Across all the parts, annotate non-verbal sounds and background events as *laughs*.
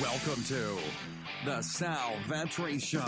Welcome to the Sal Vetri Show.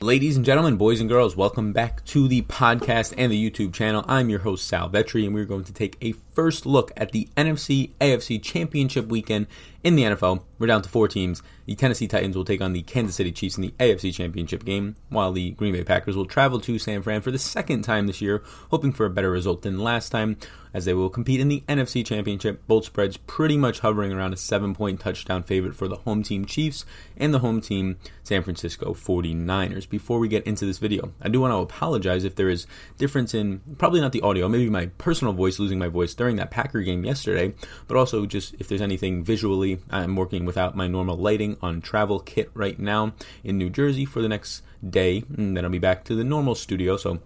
Ladies and gentlemen, boys and girls, welcome back to the podcast and the YouTube channel. I'm your host, Sal Vetri, and we're going to take a first look at the NFC AFC Championship weekend in the NFL. We're down to four teams. The Tennessee Titans will take on the Kansas City Chiefs in the AFC Championship game, while the Green Bay Packers will travel to San Fran for the second time this year, hoping for a better result than last time, as they will compete in the NFC Championship. Both spreads pretty much hovering around a seven point touchdown favorite for the home team Chiefs and the home team San Francisco 49ers. Before we get into this video, I do want to apologize if there is difference in probably not the audio, maybe my personal voice, losing my voice during that Packer game yesterday, but also just if there's anything visually. I'm working without my normal lighting on travel kit right now in New Jersey for the next day, and then I'll be back to the normal studio. So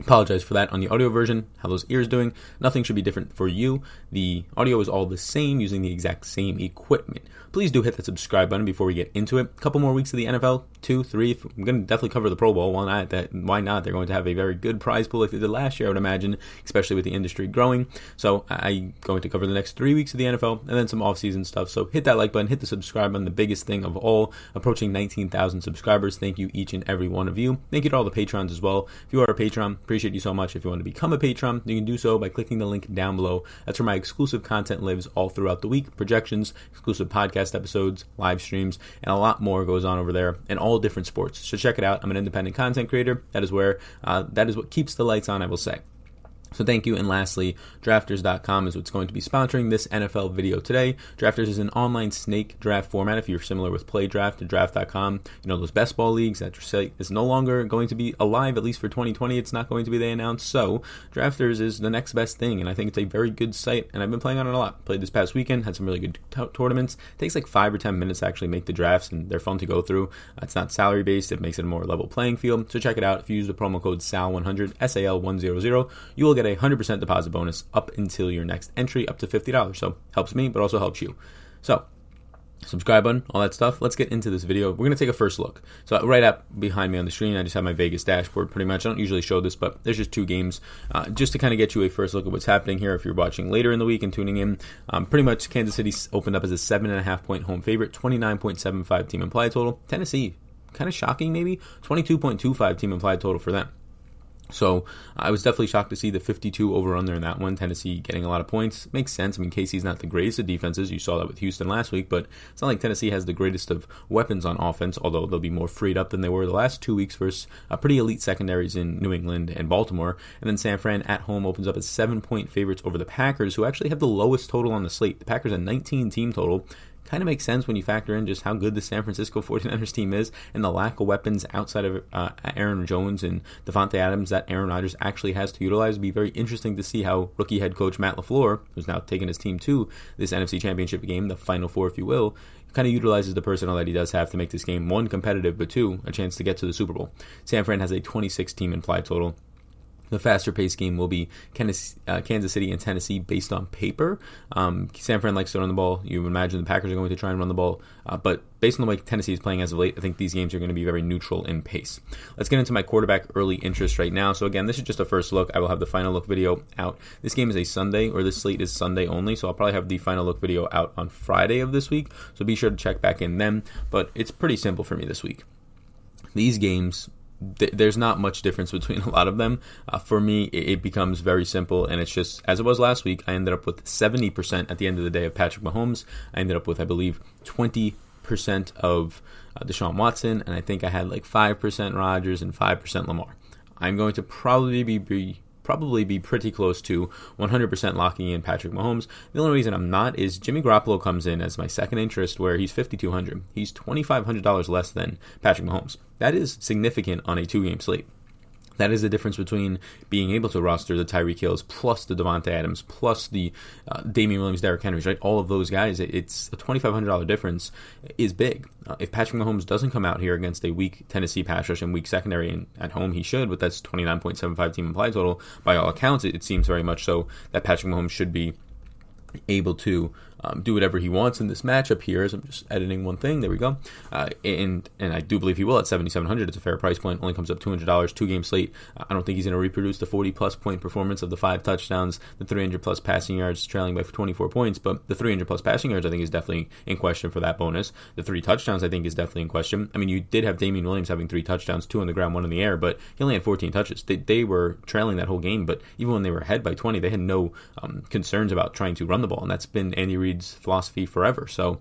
Apologize for that on the audio version. How those ears doing? Nothing should be different for you. The audio is all the same using the exact same equipment. Please do hit that subscribe button before we get into it. A couple more weeks of the NFL, two, three. I'm going to definitely cover the Pro Bowl. Why not? That why not? They're going to have a very good prize pool like they did last year, I would imagine, especially with the industry growing. So I'm going to cover the next three weeks of the NFL and then some off-season stuff. So hit that like button, hit the subscribe button. The biggest thing of all, approaching 19,000 subscribers. Thank you each and every one of you. Thank you to all the patrons as well. If you are a patron, appreciate you so much. If you want to become a patron, you can do so by clicking the link down below. That's where my exclusive content lives all throughout the week. Projections, exclusive podcast episodes, live streams, and a lot more goes on over there in all different sports. So check it out. I'm an independent content creator. That is where uh, that is what keeps the lights on. I will say. So thank you. And lastly, drafters.com is what's going to be sponsoring this NFL video today. Drafters is an online snake draft format. If you're familiar with play draft draft.com, you know those best ball leagues that site is no longer going to be alive, at least for 2020. It's not going to be, they announced. So drafters is the next best thing. And I think it's a very good site. And I've been playing on it a lot. Played this past weekend, had some really good t- tournaments. It takes like five or 10 minutes to actually make the drafts and they're fun to go through. It's not salary based. It makes it a more level playing field. So check it out. If you use the promo code SAL100, S-A-L-100, you will get a 100% deposit bonus up until your next entry, up to $50. So helps me, but also helps you. So subscribe button, all that stuff. Let's get into this video. We're going to take a first look. So right up behind me on the screen, I just have my Vegas dashboard pretty much. I don't usually show this, but there's just two games uh, just to kind of get you a first look at what's happening here. If you're watching later in the week and tuning in, um, pretty much Kansas City opened up as a seven and a half point home favorite, 29.75 team implied total. Tennessee, kind of shocking maybe, 22.25 team implied total for them. So I was definitely shocked to see the 52 over under in that one. Tennessee getting a lot of points makes sense. I mean, KC's not the greatest of defenses. You saw that with Houston last week, but it's not like Tennessee has the greatest of weapons on offense. Although they'll be more freed up than they were the last two weeks versus pretty elite secondaries in New England and Baltimore. And then San Fran at home opens up as seven point favorites over the Packers, who actually have the lowest total on the slate. The Packers a 19 team total kind of makes sense when you factor in just how good the San Francisco 49ers team is and the lack of weapons outside of uh, Aaron Jones and Davante Adams that Aaron Rodgers actually has to utilize. It'd be very interesting to see how rookie head coach Matt LaFleur, who's now taken his team to this NFC Championship game, the Final Four, if you will, kind of utilizes the personnel that he does have to make this game one competitive, but two a chance to get to the Super Bowl. San Fran has a 26 team implied total. The faster paced game will be uh, Kansas City and Tennessee based on paper. Um, San Fran likes to run the ball. You imagine the Packers are going to try and run the ball. Uh, but based on the way Tennessee is playing as of late, I think these games are going to be very neutral in pace. Let's get into my quarterback early interest right now. So, again, this is just a first look. I will have the final look video out. This game is a Sunday, or this slate is Sunday only. So, I'll probably have the final look video out on Friday of this week. So, be sure to check back in then. But it's pretty simple for me this week. These games th- there's not much difference *laughs* between a lot of them. Uh, for me, it, it, becomes very simple, and it's just as it was last week. I ended up with 70% at the end of the day of Patrick Mahomes. I ended up with, I believe, 20% of uh, Deshaun Watson, and I think I had like 5% Rodgers and 5% Lamar. I'm going to probably be, be probably be pretty close to 100% locking in Patrick Mahomes. The only reason I'm not is Jimmy Garoppolo comes in as my second interest, where he's 5200 He's $2,500 less than Patrick Mahomes. That is significant on a two game slate. That is the difference between being able to roster the Tyreek Hills plus the Davante Adams plus the uh, Damien Williams, Derrick Henrys, right? All of those guys. It's a twenty five hundred dollar difference is big. Uh, if Patrick Mahomes doesn't come out here against a weak Tennessee pass rush and weak secondary, and at home he should, but that's twenty nine point seven five team implied total. By all accounts, it, it seems very much so that Patrick Mahomes should be able to um, do whatever he wants in this matchup here. As I'm just editing one thing, there we go. Uh, and and I do believe he will at 7,700. It's a fair price point. Only comes up $200, two game slate. I don't think he's going to reproduce the 40 plus point performance of the five touchdowns, the 300 plus passing yards, trailing by 24 points. But the 300 plus passing yards, I think, is definitely in question for that bonus. The three touchdowns, I think, is definitely in question. I mean, you did have Damien Williams having three touchdowns, two on the ground, one in the air, but he only had 14 touches. They, they were trailing that whole game, but even when they were ahead by 20, they had no um, concerns about trying to run the ball, and that's been Andy Reid's philosophy forever. So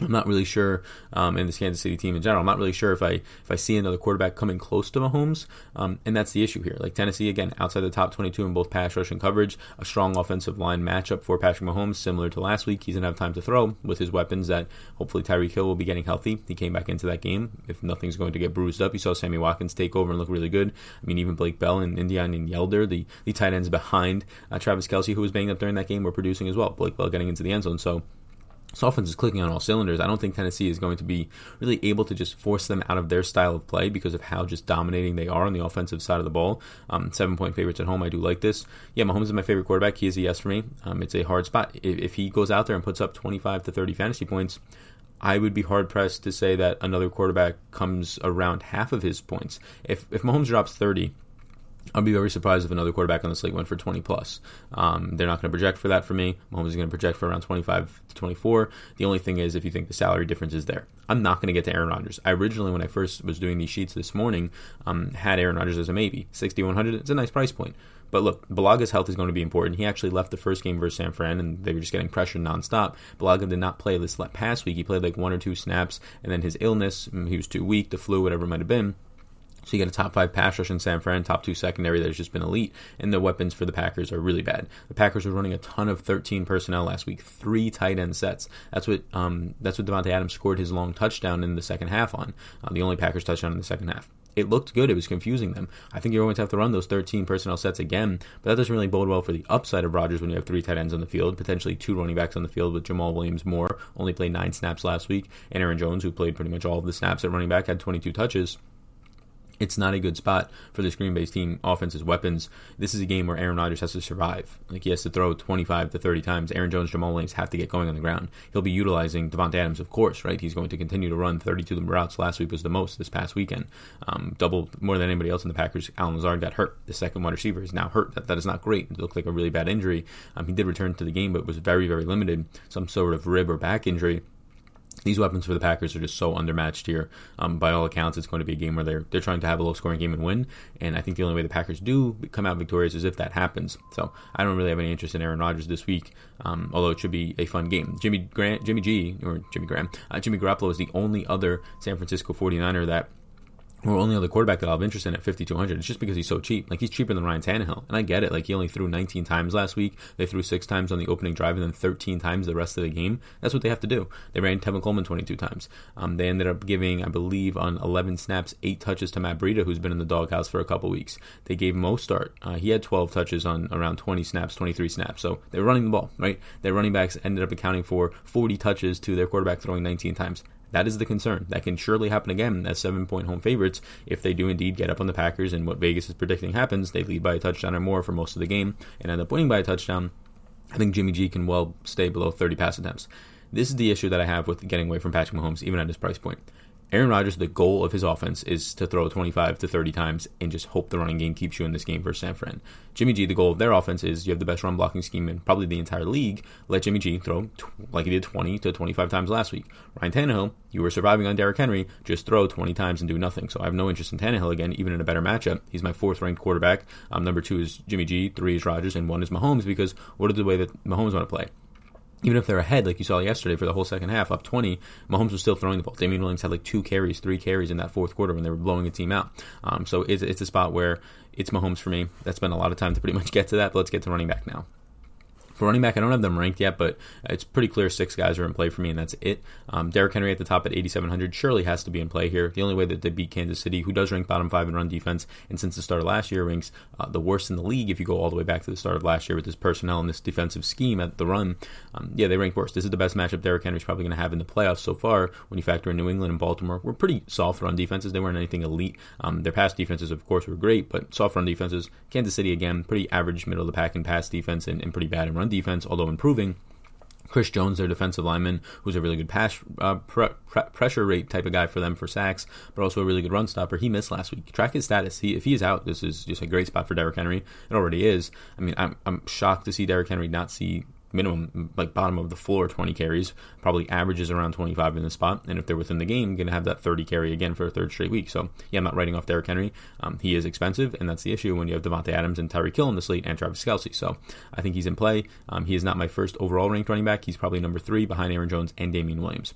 I'm not really sure um, in this Kansas City team in general. I'm not really sure if I if I see another quarterback coming close to Mahomes, um, and that's the issue here. Like Tennessee again, outside the top 22 in both pass rush and coverage, a strong offensive line matchup for Patrick Mahomes, similar to last week. He's gonna have time to throw with his weapons. That hopefully Tyreek Hill will be getting healthy. He came back into that game. If nothing's going to get bruised up, you saw Sammy Watkins take over and look really good. I mean, even Blake Bell and Indiana and Yelder, the the tight ends behind uh, Travis Kelce, who was banged up during that game, were producing as well. Blake Bell getting into the end zone, so this offense is clicking on all cylinders. I don't think Tennessee is going to be really able to just force them out of their style of play because of how just dominating they are on the offensive side of the ball. Um, seven point favorites at home. I do like this. Yeah, Mahomes is my favorite quarterback. He is a yes for me. Um, it's a hard spot. If, if he goes out there and puts up 25 to 30 fantasy points, I would be hard pressed to say that another quarterback comes around half of his points. If if Mahomes drops 30, I'd be very surprised if another quarterback on the slate went for 20 plus. Um, they're not going to project for that for me. Mahomes is going to project for around 25 to 24. The only thing is if you think the salary difference is there. I'm not going to get to Aaron Rodgers. I originally, when I first was doing these sheets this morning, um, had Aaron Rodgers as a maybe. 6,100, it's a nice price point. But look, Bulaga's health is going to be important. He actually left the first game versus San Fran, and they were just getting pressured nonstop. Bulaga did not play this past week. He played like one or two snaps, and then his illness, he was too weak, the flu, whatever it might have been so you get a top five pass rush in San Fran, top two secondary that has just been elite, and the weapons for the Packers are really bad. The Packers were running a ton of 13 personnel last week, three tight end sets. That's what um, that's what Davante Adams scored his long touchdown in the second half on, uh, the only Packers touchdown in the second half. It looked good. It was confusing them. I think you're going to have to run those 13 personnel sets again, but that doesn't really bode well for the upside of Rodgers when you have three tight ends on the field, potentially two running backs on the field with Jamaal Williams more, only played nine snaps last week, and Aaron Jones, who played pretty much all of the snaps at running back, had 22 touches it's not a good spot for this Green Bay team offense's weapons. This is a game where Aaron Rodgers has to survive. Like he has to throw 25 to 30 times. Aaron Jones, Jamaal Williams have to get going on the ground. He'll be utilizing Davante Adams, of course, right? He's going to continue to run 32 routes. Last week was the most this past weekend. Um, double more than anybody else in the Packers. Allen Lazard got hurt. The second wide receiver is now hurt. That, that is not great. It looked like a really bad injury. Um, he did return to the game, but was very, very limited. Some sort of rib or back injury these weapons for the Packers are just so undermatched here. Um, by all accounts, it's going to be a game where they're they're trying to have a low scoring game and win. And I think the only way the Packers do come out victorious is if that happens. So I don't really have any interest in Aaron Rodgers this week, um, although it should be a fun game. Jimmy Grant, Jimmy G, or Jimmy Graham, uh, Jimmy Garoppolo is the only other San Francisco 49er that or only other quarterback that I'll have interest in at 5,200. It's just because he's so cheap. Like, he's cheaper than Ryan Tannehill. And I get it. Like, he only threw 19 times last week. They threw six times on the opening drive and then 13 times the rest of the game. That's what they have to do. They ran Tevin Coleman 22 times. Um, they ended up giving, I believe, on 11 snaps, eight touches to Matt Breida, who's been in the doghouse for a couple weeks. They gave Mostert. Uh, he had 12 touches on around 20 snaps, 23 snaps. So they're running the ball, right? Their running backs ended up accounting for 40 touches to their quarterback throwing 19 times. That is the concern. That can surely happen again as seven point home favorites if they do indeed get up on the Packers and what Vegas is predicting happens. They lead by a touchdown or more for most of the game and end up winning by a touchdown. I think Jimmy G can well stay below 30 pass attempts. This is the issue that I have with getting away from Patrick Mahomes, even at his price point. Aaron Rodgers, the goal of his offense is to throw 25 to 30 times and just hope the running game keeps you in this game versus San Fran. Jimmy G, the goal of their offense is you have the best run blocking scheme in probably the entire league. Let Jimmy G throw like he did 20 to 25 times last week. Ryan Tannehill, you were surviving on Derrick Henry, just throw 20 times and do nothing. So I have no interest in Tannehill again, even in a better matchup. He's my fourth ranked quarterback. Um, number two is Jimmy G, three is Rodgers, and one is Mahomes because what is the way that Mahomes want to play? Even if they're ahead, like you saw yesterday for the whole second half, up 20, Mahomes was still throwing the ball. Damien Williams had like two carries, three carries in that fourth quarter when they were blowing a team out. Um, so it's, it's a spot where it's Mahomes for me. That's been a lot of time to pretty much get to that, but let's get to running back now. For running back, I don't have them ranked yet, but it's pretty clear six guys are in play for me, and that's it. Um, Derrick Henry at the top at 8,700 surely has to be in play here. The only way that they beat Kansas City, who does rank bottom five in run defense, and since the start of last year ranks uh, the worst in the league if you go all the way back to the start of last year with this personnel and this defensive scheme at the run. Um, yeah, they rank worst. This is the best matchup Derrick Henry's probably going to have in the playoffs so far. When you factor in New England and Baltimore, we're pretty soft run defenses. They weren't anything elite. Um, their pass defenses, of course, were great, but soft run defenses. Kansas City again, pretty average middle of the pack in pass defense and, and pretty bad in run defense, although improving. Chris Jones, their defensive lineman, who's a really good pass uh, pre- pre- pressure rate type of guy for them for sacks, but also a really good run stopper. He missed last week. Track his status. He, if out, this is just a great spot for Derrick Henry. It already is. I mean, I'm, I'm shocked to see Derrick Henry not see minimum, like bottom of the floor, 20 carries, probably averages around 25 in the spot. And if they're within the game, going to have that 30 carry again for a third straight week. So, yeah, I'm not writing off Derrick Henry. Um, he is expensive, and that's the issue when you have Davante Adams and Tyreek Hill in the slate and Travis Kelce. So, I think he's in play. Um, he is not my first overall ranked running back. He's probably number three behind Aaron Jones and Damien Williams.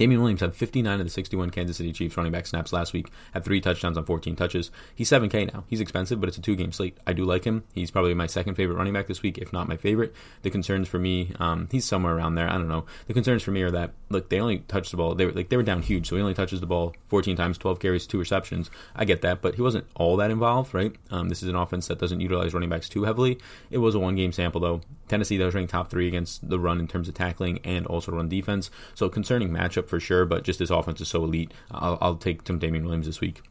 Damien Williams had 59 of the 61 Kansas City Chiefs running back snaps last week, had three touchdowns on 14 touches. He's 7K now. He's expensive, but it's a two game slate. I do like him. He's probably my second favorite running back this week, if not my favorite. The concerns for me, um, he's somewhere around there. I don't know. The concerns for me are that, look, they only touched the ball. They were, like, they were down huge, so he only touches the ball 14 times, 12 carries, two receptions. I get that, but he wasn't all that involved, right? Um, this is an offense that doesn't utilize running backs too heavily. It was a one game sample, though. Tennessee, that was ranked top three against the run in terms of tackling and also run defense. So concerning matchup for sure, but just this offense is so elite. I'll, I'll take Tim Damien Williams this week.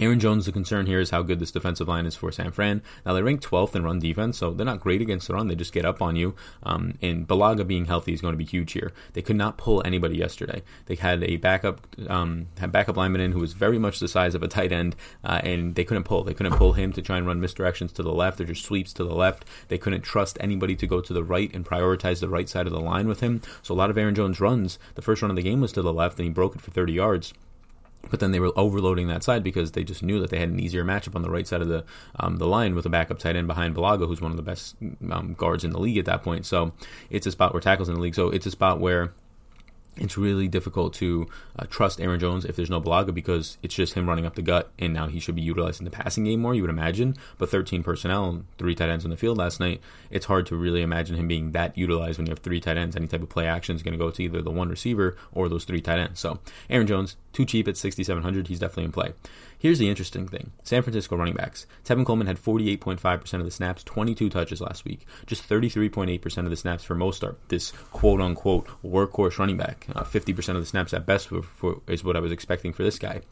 Aaron Jones, the concern here is how good this defensive line is for San Fran. Now, they rank 12th in run defense, so they're not great against the run. They just get up on you. Um, and Bulaga being healthy is going to be huge here. They could not pull anybody yesterday. They had a backup um, had backup lineman in who was very much the size of a tight end, uh, and they couldn't pull. They couldn't pull him to try and run misdirections to the left or just sweeps to the left. They couldn't trust anybody to go to the right and prioritize the right side of the line with him. So a lot of Aaron Jones runs, the first run of the game was to the left, and he broke it for 30 yards but then they were overloading that side because they just knew that they had an easier matchup on the right side of the um, the line with a backup tight end behind Bulaga, who's one of the best um, guards in the league at that point. So it's a spot where tackles in the league. So it's a spot where it's really difficult to uh, trust Aaron Jones if there's no Bulaga because it's just him running up the gut, and now he should be utilized in the passing game more, you would imagine. But 13 personnel, three tight ends in the field last night, it's hard to really imagine him being that utilized when you have three tight ends. Any type of play action is going to go to either the one receiver or those three tight ends. So Aaron Jones, too cheap at 6,700. He's definitely in play. Here's the interesting thing San Francisco running backs. Tevin Coleman had 48.5% of the snaps, 22 touches last week, just 33.8% of the snaps for Mostert, this quote unquote workhorse running back. Uh, 50% of the snaps at best for, for, is what I was expecting for this guy.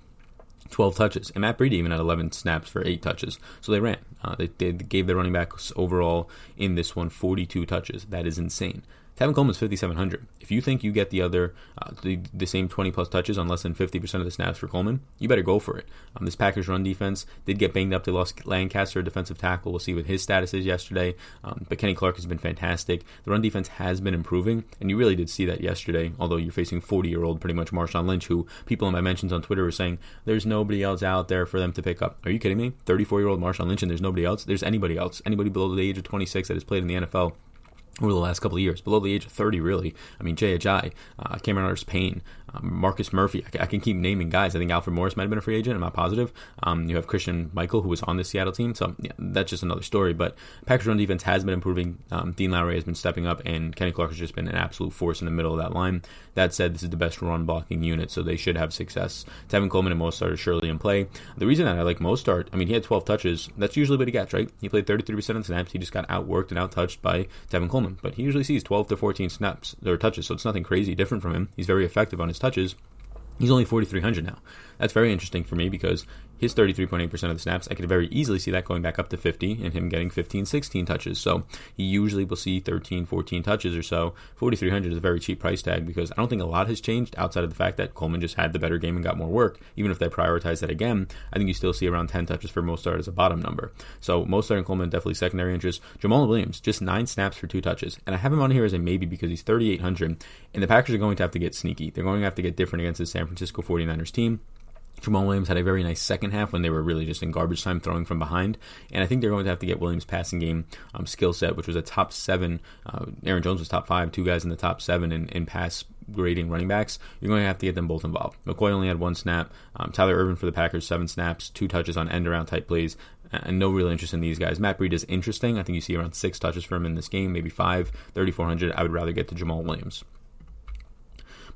12 touches. And Matt Breida even had 11 snaps for 8 touches. So they ran. Uh, they, they gave their running backs overall in this one 42 touches. That is insane. Tevin Coleman's 5,700. If you think you get the other, uh, the, the same 20 plus touches on less than 50% of the snaps for Coleman, you better go for it. Um, this Packers run defense did get banged up. They lost Lancaster, defensive tackle. We'll see what his status is yesterday. Um, but Kenny Clark has been fantastic. The run defense has been improving, and you really did see that yesterday, although you're facing 40 year old, pretty much Marshawn Lynch, who people in my mentions on Twitter were saying there's nobody else out there for them to pick up. Are you kidding me? 34 year old Marshawn Lynch, and there's nobody else? There's anybody else. Anybody below the age of 26 that has played in the NFL over the last couple of years, below the age of 30, really. I mean, Jay Ajayi, uh, Cameron Artis Payne, Marcus Murphy. I, I, can keep naming guys. I think Alfred Morris might have been a free agent. I'm not positive. Um, you have Christine Michael, who was on the Seattle team. So yeah, that's just another story. But Packers run defense has been improving. Um, Dean Lowry has been stepping up, and Kenny Clark has just been an absolute force in the middle of that line. That said, this is the best run blocking unit, so they should have success. Tevin Coleman and Mostert are surely in play. The reason that I like Mostert, I mean, he had 12 touches. That's usually what he gets, right? He played 33% of snaps. He just got outworked and outtouched by Tevin Coleman. But he usually sees 12 to 14 snaps or touches, so it's nothing crazy different from him. He's very effective on his touches. He's only 4,300 now. That's very interesting for me because his 33.8% of the snaps, I could very easily see that going back up to 50 and him getting 15, 16 touches. So he usually will see 13, 14 touches or so. 4,300 is a very cheap price tag because I don't think a lot has changed outside of the fact that Coleman just had the better game and got more work. Even if they prioritize that again, I think you still see around 10 touches for Mostert as a bottom number. So Mostert and Coleman definitely secondary interest. Jamaal Williams, just nine snaps for two touches. And I have him on here as a maybe because he's 3,800 and the Packers are going to have to get sneaky. They're going to have to get different against the San Francisco 49ers team. Jamaal Williams had a very nice second half when they were really just in garbage time throwing from behind. And I think they're going to have to get Williams' passing game um, skill set, which was a top seven. Uh, Aaron Jones was top five, two guys in the top seven in, in pass grading running backs. You're going to have to get them both involved. McCoy only had one snap. Um, Tyler Ervin for the Packers, seven snaps, two touches on end around type plays. And no real interest in these guys. Matt Breida is interesting. I think you see around six touches for him in this game, maybe five, 3,400. I would rather get to Jamaal Williams.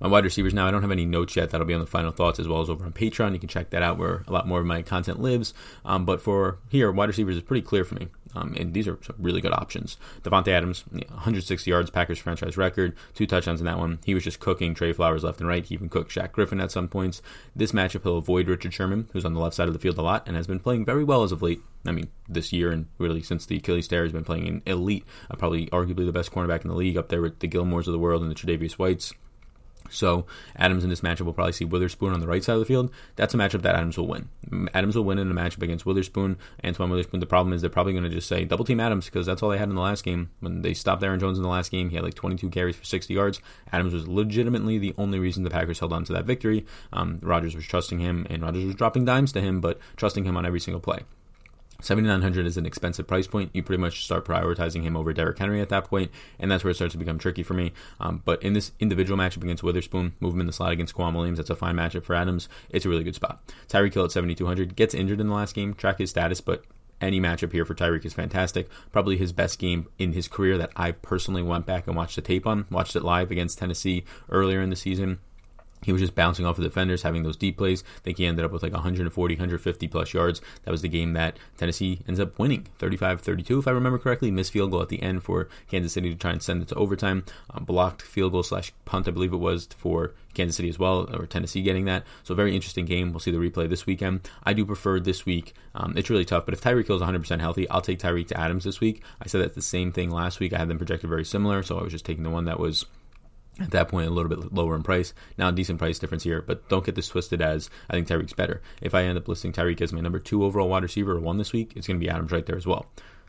My wide receivers now. I don't have any notes yet. That'll be on the final thoughts as well as over on Patreon. You can check that out where a lot more of my content lives. Um, but for here, wide receivers is pretty clear for me. Um, and these are some really good options. Davante Adams, 160 yards, Packers franchise record, two touchdowns in that one. He was just cooking Tre Flowers left and right. He even cooked Shaq Griffin at some points. This matchup, he'll avoid Richard Sherman, who's on the left side of the field a lot and has been playing very well as of late. I mean, this year and really since the Achilles tear, has been playing an elite, uh, probably arguably the best cornerback in the league, up there with the Gilmores of the world and the Tre'Davious Whites. So Adams in this matchup will probably see Witherspoon on the right side of the field. That's a matchup that Adams will win. Adams will win in a matchup against Witherspoon. Antoine Witherspoon. The problem is they're probably going to just say double team Adams because that's all they had in the last game. When they stopped Aaron Jones in the last game, he had like 22 carries for 60 yards. Adams was legitimately the only reason the Packers held on to that victory. Um, Rodgers was trusting him, and Rodgers was dropping dimes to him, but trusting him on every single play. 7900 is an expensive price point. You pretty much start prioritizing him over Derrick Henry at that point, and that's where it starts to become tricky for me. Um, but in this individual matchup against Witherspoon, move him in the slot against K'Waun Williams, that's a fine matchup for Adams. It's a really good spot. Tyreek Hill at 7200 gets injured in the last game. Track his status, but any matchup here for Tyreek is fantastic. Probably his best game in his career that I personally went back and watched the tape on. Watched it live against Tennessee earlier in the season he was just bouncing off the defenders, having those deep plays. I think he ended up with like 140, 150 plus yards. That was the game that Tennessee ends up winning 35 32, if I remember correctly. Missed field goal at the end for Kansas City to try and send it to overtime. Um, blocked field goal slash punt, I believe it was, for Kansas City as well, or Tennessee getting that. So, very interesting game. We'll see the replay this weekend. I do prefer this week. Um, it's really tough, but if Tyreek Hill is 100% healthy, I'll take Tyreek to Adams this week. I said that the same thing last week. I had them projected very similar, so I was just taking the one that was at that point a little bit lower in price. Now a decent price difference here, but don't get this twisted as I think Tyreek's better. If I end up listing Tyreek as my number two overall wide receiver or one this week, it's going to be Adams right there as well.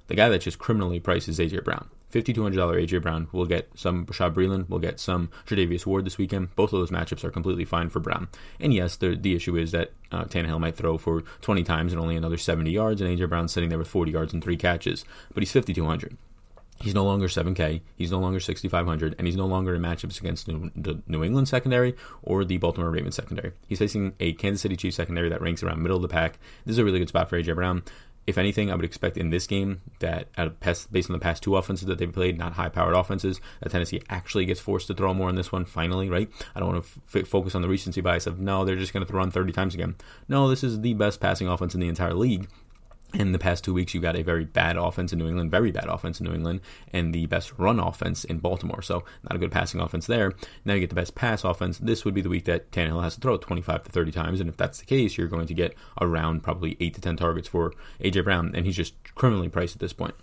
The guy that's just criminally priced is AJ Brown. $5,200 AJ Brown will get some Bashaud Breeland, will get some Tre'Davious Ward this weekend. Both of those matchups are completely fine for Brown. And yes, the, the issue is that uh, Tannehill might throw for 20 times and only another 70 yards, and AJ Brown's sitting there with 40 yards and three catches. But he's 5,200. He's no longer 7K. He's no longer 6,500, and he's no longer in matchups against New, the New England secondary or the Baltimore Ravens secondary. He's facing a Kansas City Chiefs secondary that ranks around middle of the pack. This is a really good spot for AJ Brown. If anything, I would expect in this game that, past, based on the past two offenses that they've played, not high-powered offenses, that Tennessee actually gets forced to throw more in this one. Finally, right? I don't want to f- focus on the recency bias of no, they're just going to run 30 times again. No, this is the best passing offense in the entire league, in the past two weeks, you got a very bad offense in New England, very bad offense in New England, and the best run offense in Baltimore. So, not a good passing offense there. Now you get the best pass offense. This would be the week that Tannehill has to throw 25 to 30 times. And if that's the case, you're going to get around probably 8 to 10 targets for A.J. Brown. And he's just criminally priced at this point.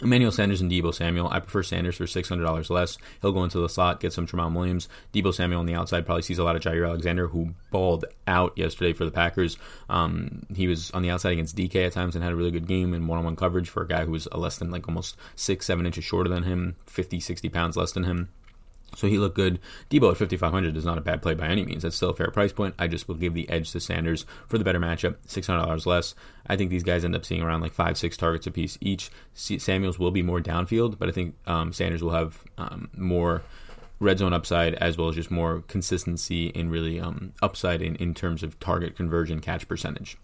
Emmanuel Sanders and Deebo Samuel. I prefer Sanders for six hundred dollars less. He'll go into the slot, get some Tramon Williams. Deebo Samuel on the outside probably sees a lot of Jaire Alexander, who balled out yesterday for the Packers. Um, he was on the outside against DK at times and had a really good game in one-on-one coverage for a guy who was less than like almost six, seven inches shorter than him, 50, 60 pounds less than him. So he looked good. Deebo at 5,500 is not a bad play by any means. That's still a fair price point. I just will give the edge to Sanders for the better matchup, $600 less. I think these guys end up seeing around like five, six targets apiece each. Samuels will be more downfield, but I think um, Sanders will have um, more red zone upside as well as just more consistency and really um, upside in, in terms of target conversion catch percentage.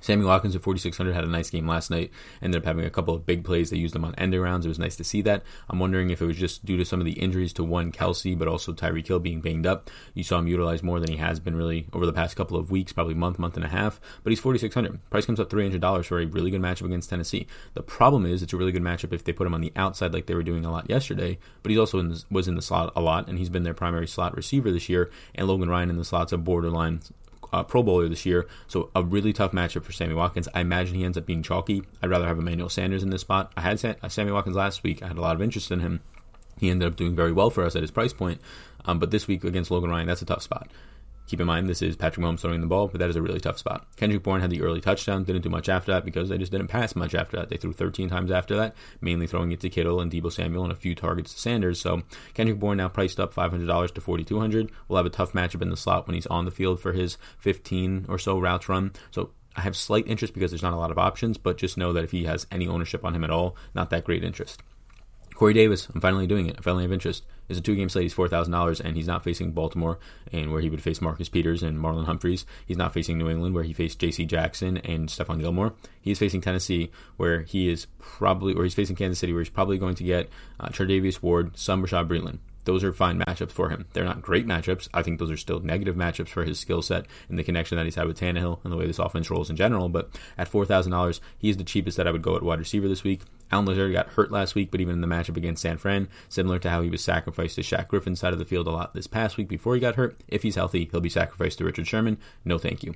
Sammy Watkins at 4,600 had a nice game last night. Ended up having a couple of big plays. They used them on end rounds. It was nice to see that. I'm wondering if it was just due to some of the injuries to one Kelce, but also Tyreek Hill being banged up. You saw him utilized more than he has been really over the past couple of weeks, probably month, month and a half. But he's 4,600. Price comes up $300 for a really good matchup against Tennessee. The problem is it's a really good matchup if they put him on the outside like they were doing a lot yesterday. But he's also in the, was in the slot a lot, and he's been their primary slot receiver this year. And Logan Ryan in the slot's a borderline uh, Pro Bowler this year, so a really tough matchup for Sammy Watkins. I imagine he ends up being chalky. I'd rather have Emmanuel Sanders in this spot. I had uh, Sammy Watkins last week. I had a lot of interest in him. He ended up doing very well for us at his price point, um, but this week against Logan Ryan, that's a tough spot. Keep in mind, this is Patrick Mahomes throwing the ball, but that is a really tough spot. Kendrick Bourne had the early touchdown, didn't do much after that because they just didn't pass much after that. They threw 13 times after that, mainly throwing it to Kittle and Deebo Samuel and a few targets to Sanders. So Kendrick Bourne now priced up $500 to 4200 We'll have a tough matchup in the slot when he's on the field for his 15 or so routes run. So I have slight interest because there's not a lot of options, but just know that if he has any ownership on him at all, not that great interest. Corey Davis, I'm finally doing it. I finally have interest. It's a two game slate. He's $4,000, and he's not facing Baltimore, and where he would face Marcus Peters and Marlon Humphreys. He's not facing New England, where he faced J.C. Jackson and Stephon Gilmore. He's facing Tennessee, where he is probably, or he's facing Kansas City, where he's probably going to get uh, Tre'Davious Ward, some Bashaud Breeland. those are fine matchups for him. They're not great matchups. I think those are still negative matchups for his skill set and the connection that he's had with Tannehill and the way this offense rolls in general. But at $4,000, he's the cheapest that I would go at wide receiver this week. Allen Lazard got hurt last week, but even in the matchup against San Fran, similar to how he was sacrificed to Shaq Griffin's side of the field a lot this past week before he got hurt, if he's healthy, he'll be sacrificed to Richard Sherman. No thank you.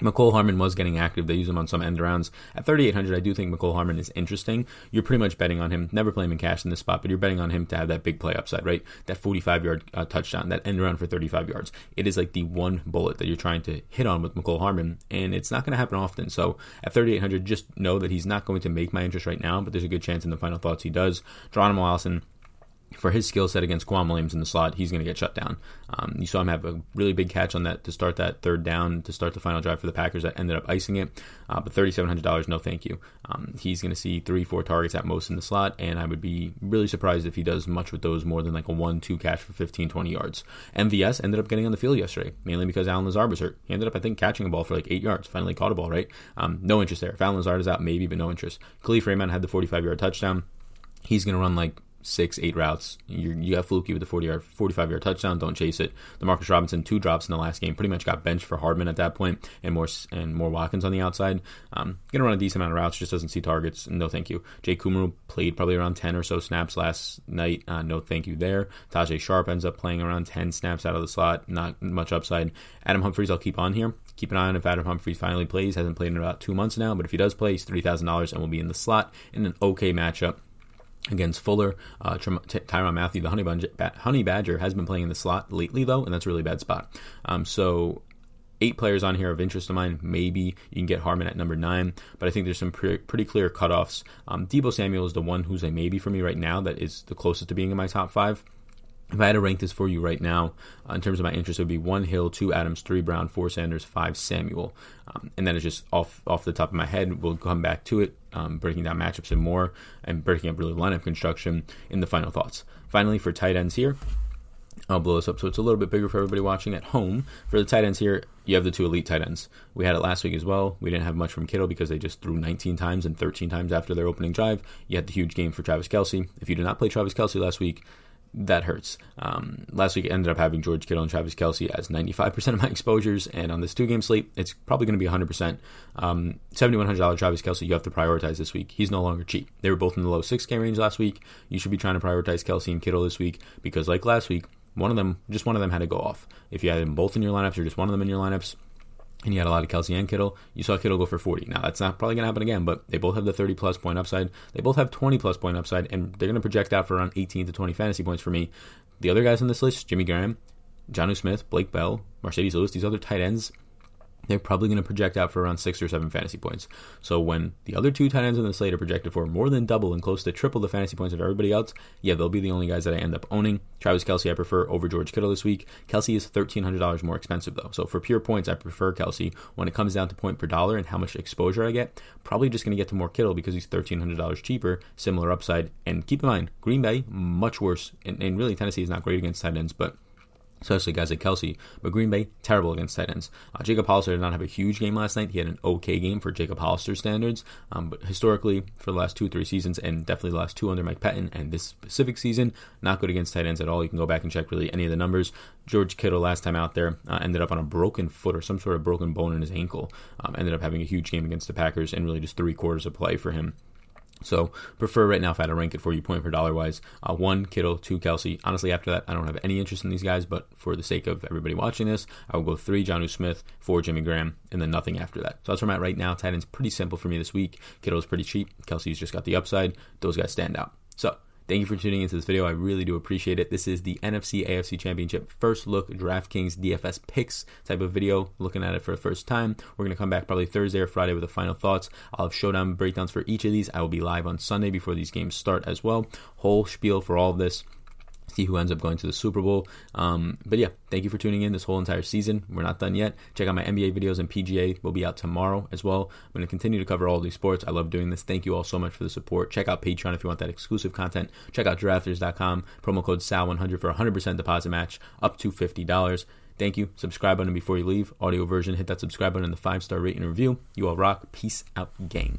Mecole Hardman was getting active. They use him on some end rounds. At 3,800, I do think Mecole Hardman is interesting. You're pretty much betting on him. Never play him in cash in this spot, but you're betting on him to have that big play upside, right? That 45 yard uh, touchdown, that end round for 35 yards. It is like the one bullet that you're trying to hit on with Mecole Hardman, and it's not going to happen often. So at 3,800, just know that he's not going to make my interest right now, but there's a good chance in the final thoughts he does. Geronimo Allison for his skill set against K'Waun Williams in the slot, he's going to get shut down. Um, you saw him have a really big catch on that to start that third down to start the final drive for the Packers that ended up icing it. Uh, but $3,700, no thank you. Um, he's going to see three, four targets at most in the slot, and I would be really surprised if he does much with those more than like a 1 2 catch for 15, 20 yards. MVS ended up getting on the field yesterday, mainly because Allen Lazard was hurt. He ended up, I think, catching a ball for like eight yards, finally caught a ball, right? Um, no interest there. If Allen Lazard is out, maybe, but no interest. Kalif Raymond had the 45 yard touchdown. He's going to run like six, eight routes. You're, you have Fluky with the 40 yard, 45 yard touchdown. Don't chase it. Demarcus Robinson, two drops in the last game, pretty much got benched for Hardman at that point, and more and more Watkins on the outside. Um, gonna run a decent amount of routes, just doesn't see targets. No, thank you. Jake Kumerow played probably around 10 or so snaps last night. Uh, no, thank you there. Tajaé Sharpe ends up playing around 10 snaps out of the slot. Not much upside. Adam Humphries, I'll keep on here. Keep an eye on if Adam Humphries finally plays. Hasn't played in about two months now, but if he does play, he's three thousand dollars and will be in the slot in an okay matchup against Fuller. Uh, Tyrann Mathieu, the honey, Bunge- honey Badger, has been playing in the slot lately, though, and that's a really bad spot. Um, so, eight players on here of interest of mine. Maybe you can get Hardman at number nine, but I think there's some pre- pretty clear cutoffs. Um, Deebo Samuel is the one who's a maybe for me right now that is the closest to being in my top five if I had to rank this for you right now, uh, in terms of my interest, it would be one Hill, two Adams, three Brown, four Sanders, five Samuel, um, and then it's just off off the top of my head. We'll come back to it, um, breaking down matchups and more, and breaking up really lineup construction in the final thoughts. Finally, for tight ends here, I'll blow this up so it's a little bit bigger for everybody watching at home. For the tight ends here, you have the two elite tight ends. We had it last week as well. We didn't have much from Kittle because they just threw 19 times and 13 times after their opening drive. You had the huge game for Travis Kelce. If you did not play Travis Kelce last week, that hurts. Um, last week, I ended up having George Kittle and Travis Kelce as 95% of my *laughs* exposures, and on this two game slate, it's probably going to be 100%. Um, $7,100 Travis Kelce, you have to prioritize this week. He's no longer cheap. They were both in the low 6K range last week. You should be trying to prioritize Kelce and Kittle this week because, like last week, one of them, just one of them had to go off. If you had them both in your lineups or just one of them in your lineups, and you had a lot of Kelce and Kittle. You saw Kittle go for 40. Now, that's not probably going to happen again, but they both have the 30 plus point upside. They both have 20 plus point upside, and they're going to project out for around 18 to 20 fantasy points for me. The other guys on this list, Jimmy Graham, Jonnu Smith, Blake Bell, Marcedes Lewis, these other tight ends, they're probably going to project out for around six or seven fantasy points. So when the other two tight ends in the slate are projected for more than double and close to triple the fantasy points of everybody else, yeah, they'll be the only guys that I end up owning. Travis Kelce, I prefer over George Kittle this week. Kelce is $1,300 more expensive though. So for pure points, I prefer Kelce. When it comes down to point per dollar and how much exposure I get, probably just going to get to more Kittle because he's $1,300 cheaper, similar upside. And keep in mind, Green Bay, much worse. And, and really, Tennessee is not great against tight ends, but especially guys like Kelce. But Green Bay, terrible against tight ends. Uh, Jacob Hollister did not have a huge game last night. He had an okay game for Jacob Hollister standards. Um, but historically, for the last two, three seasons, and definitely the last two under Mike Patton and this specific season, not good against tight ends at all. You can go back and check really any of the numbers. George Kittle last time out there uh, ended up on a broken foot or some sort of broken bone in his ankle. Um, ended up having a huge game against the Packers and really just three quarters of play for him. So prefer right now if I had to rank it for you point per dollar wise. Uh, one Kittle, two Kelce. Honestly, after that, I don't have any interest in these guys. But for the sake of everybody watching this, I will go three Jonnu Smith, four Jimmy Graham, and then nothing after that. So that's where I'm at right now. Tight end's pretty simple for me this week. Kittle's pretty cheap. Kelce's just got the upside. Those guys stand out. So Thank you for tuning into this video. I really do appreciate it. This is the NFC AFC Championship first look DraftKings DFS picks type of video, looking at it for the first time. We're going to come back probably Thursday or Friday with the final thoughts. I'll have showdown breakdowns for each of these. I will be live on Sunday before these games start as well. Whole spiel for all of this see who ends up going to the Super Bowl. Um, but yeah, thank you for tuning in this whole entire season. We're not done yet. Check out my NBA videos and PGA will be out tomorrow as well. I'm going to continue to cover all these sports. I love doing this. Thank you all so much for the support. Check out Patreon if you want that exclusive content. Check out drafters.com. Promo code SAL100 for 100% deposit match up to $50. Thank you. Subscribe button before you leave. Audio version, hit that subscribe button and the five star rate and review. You all rock. Peace out, gang.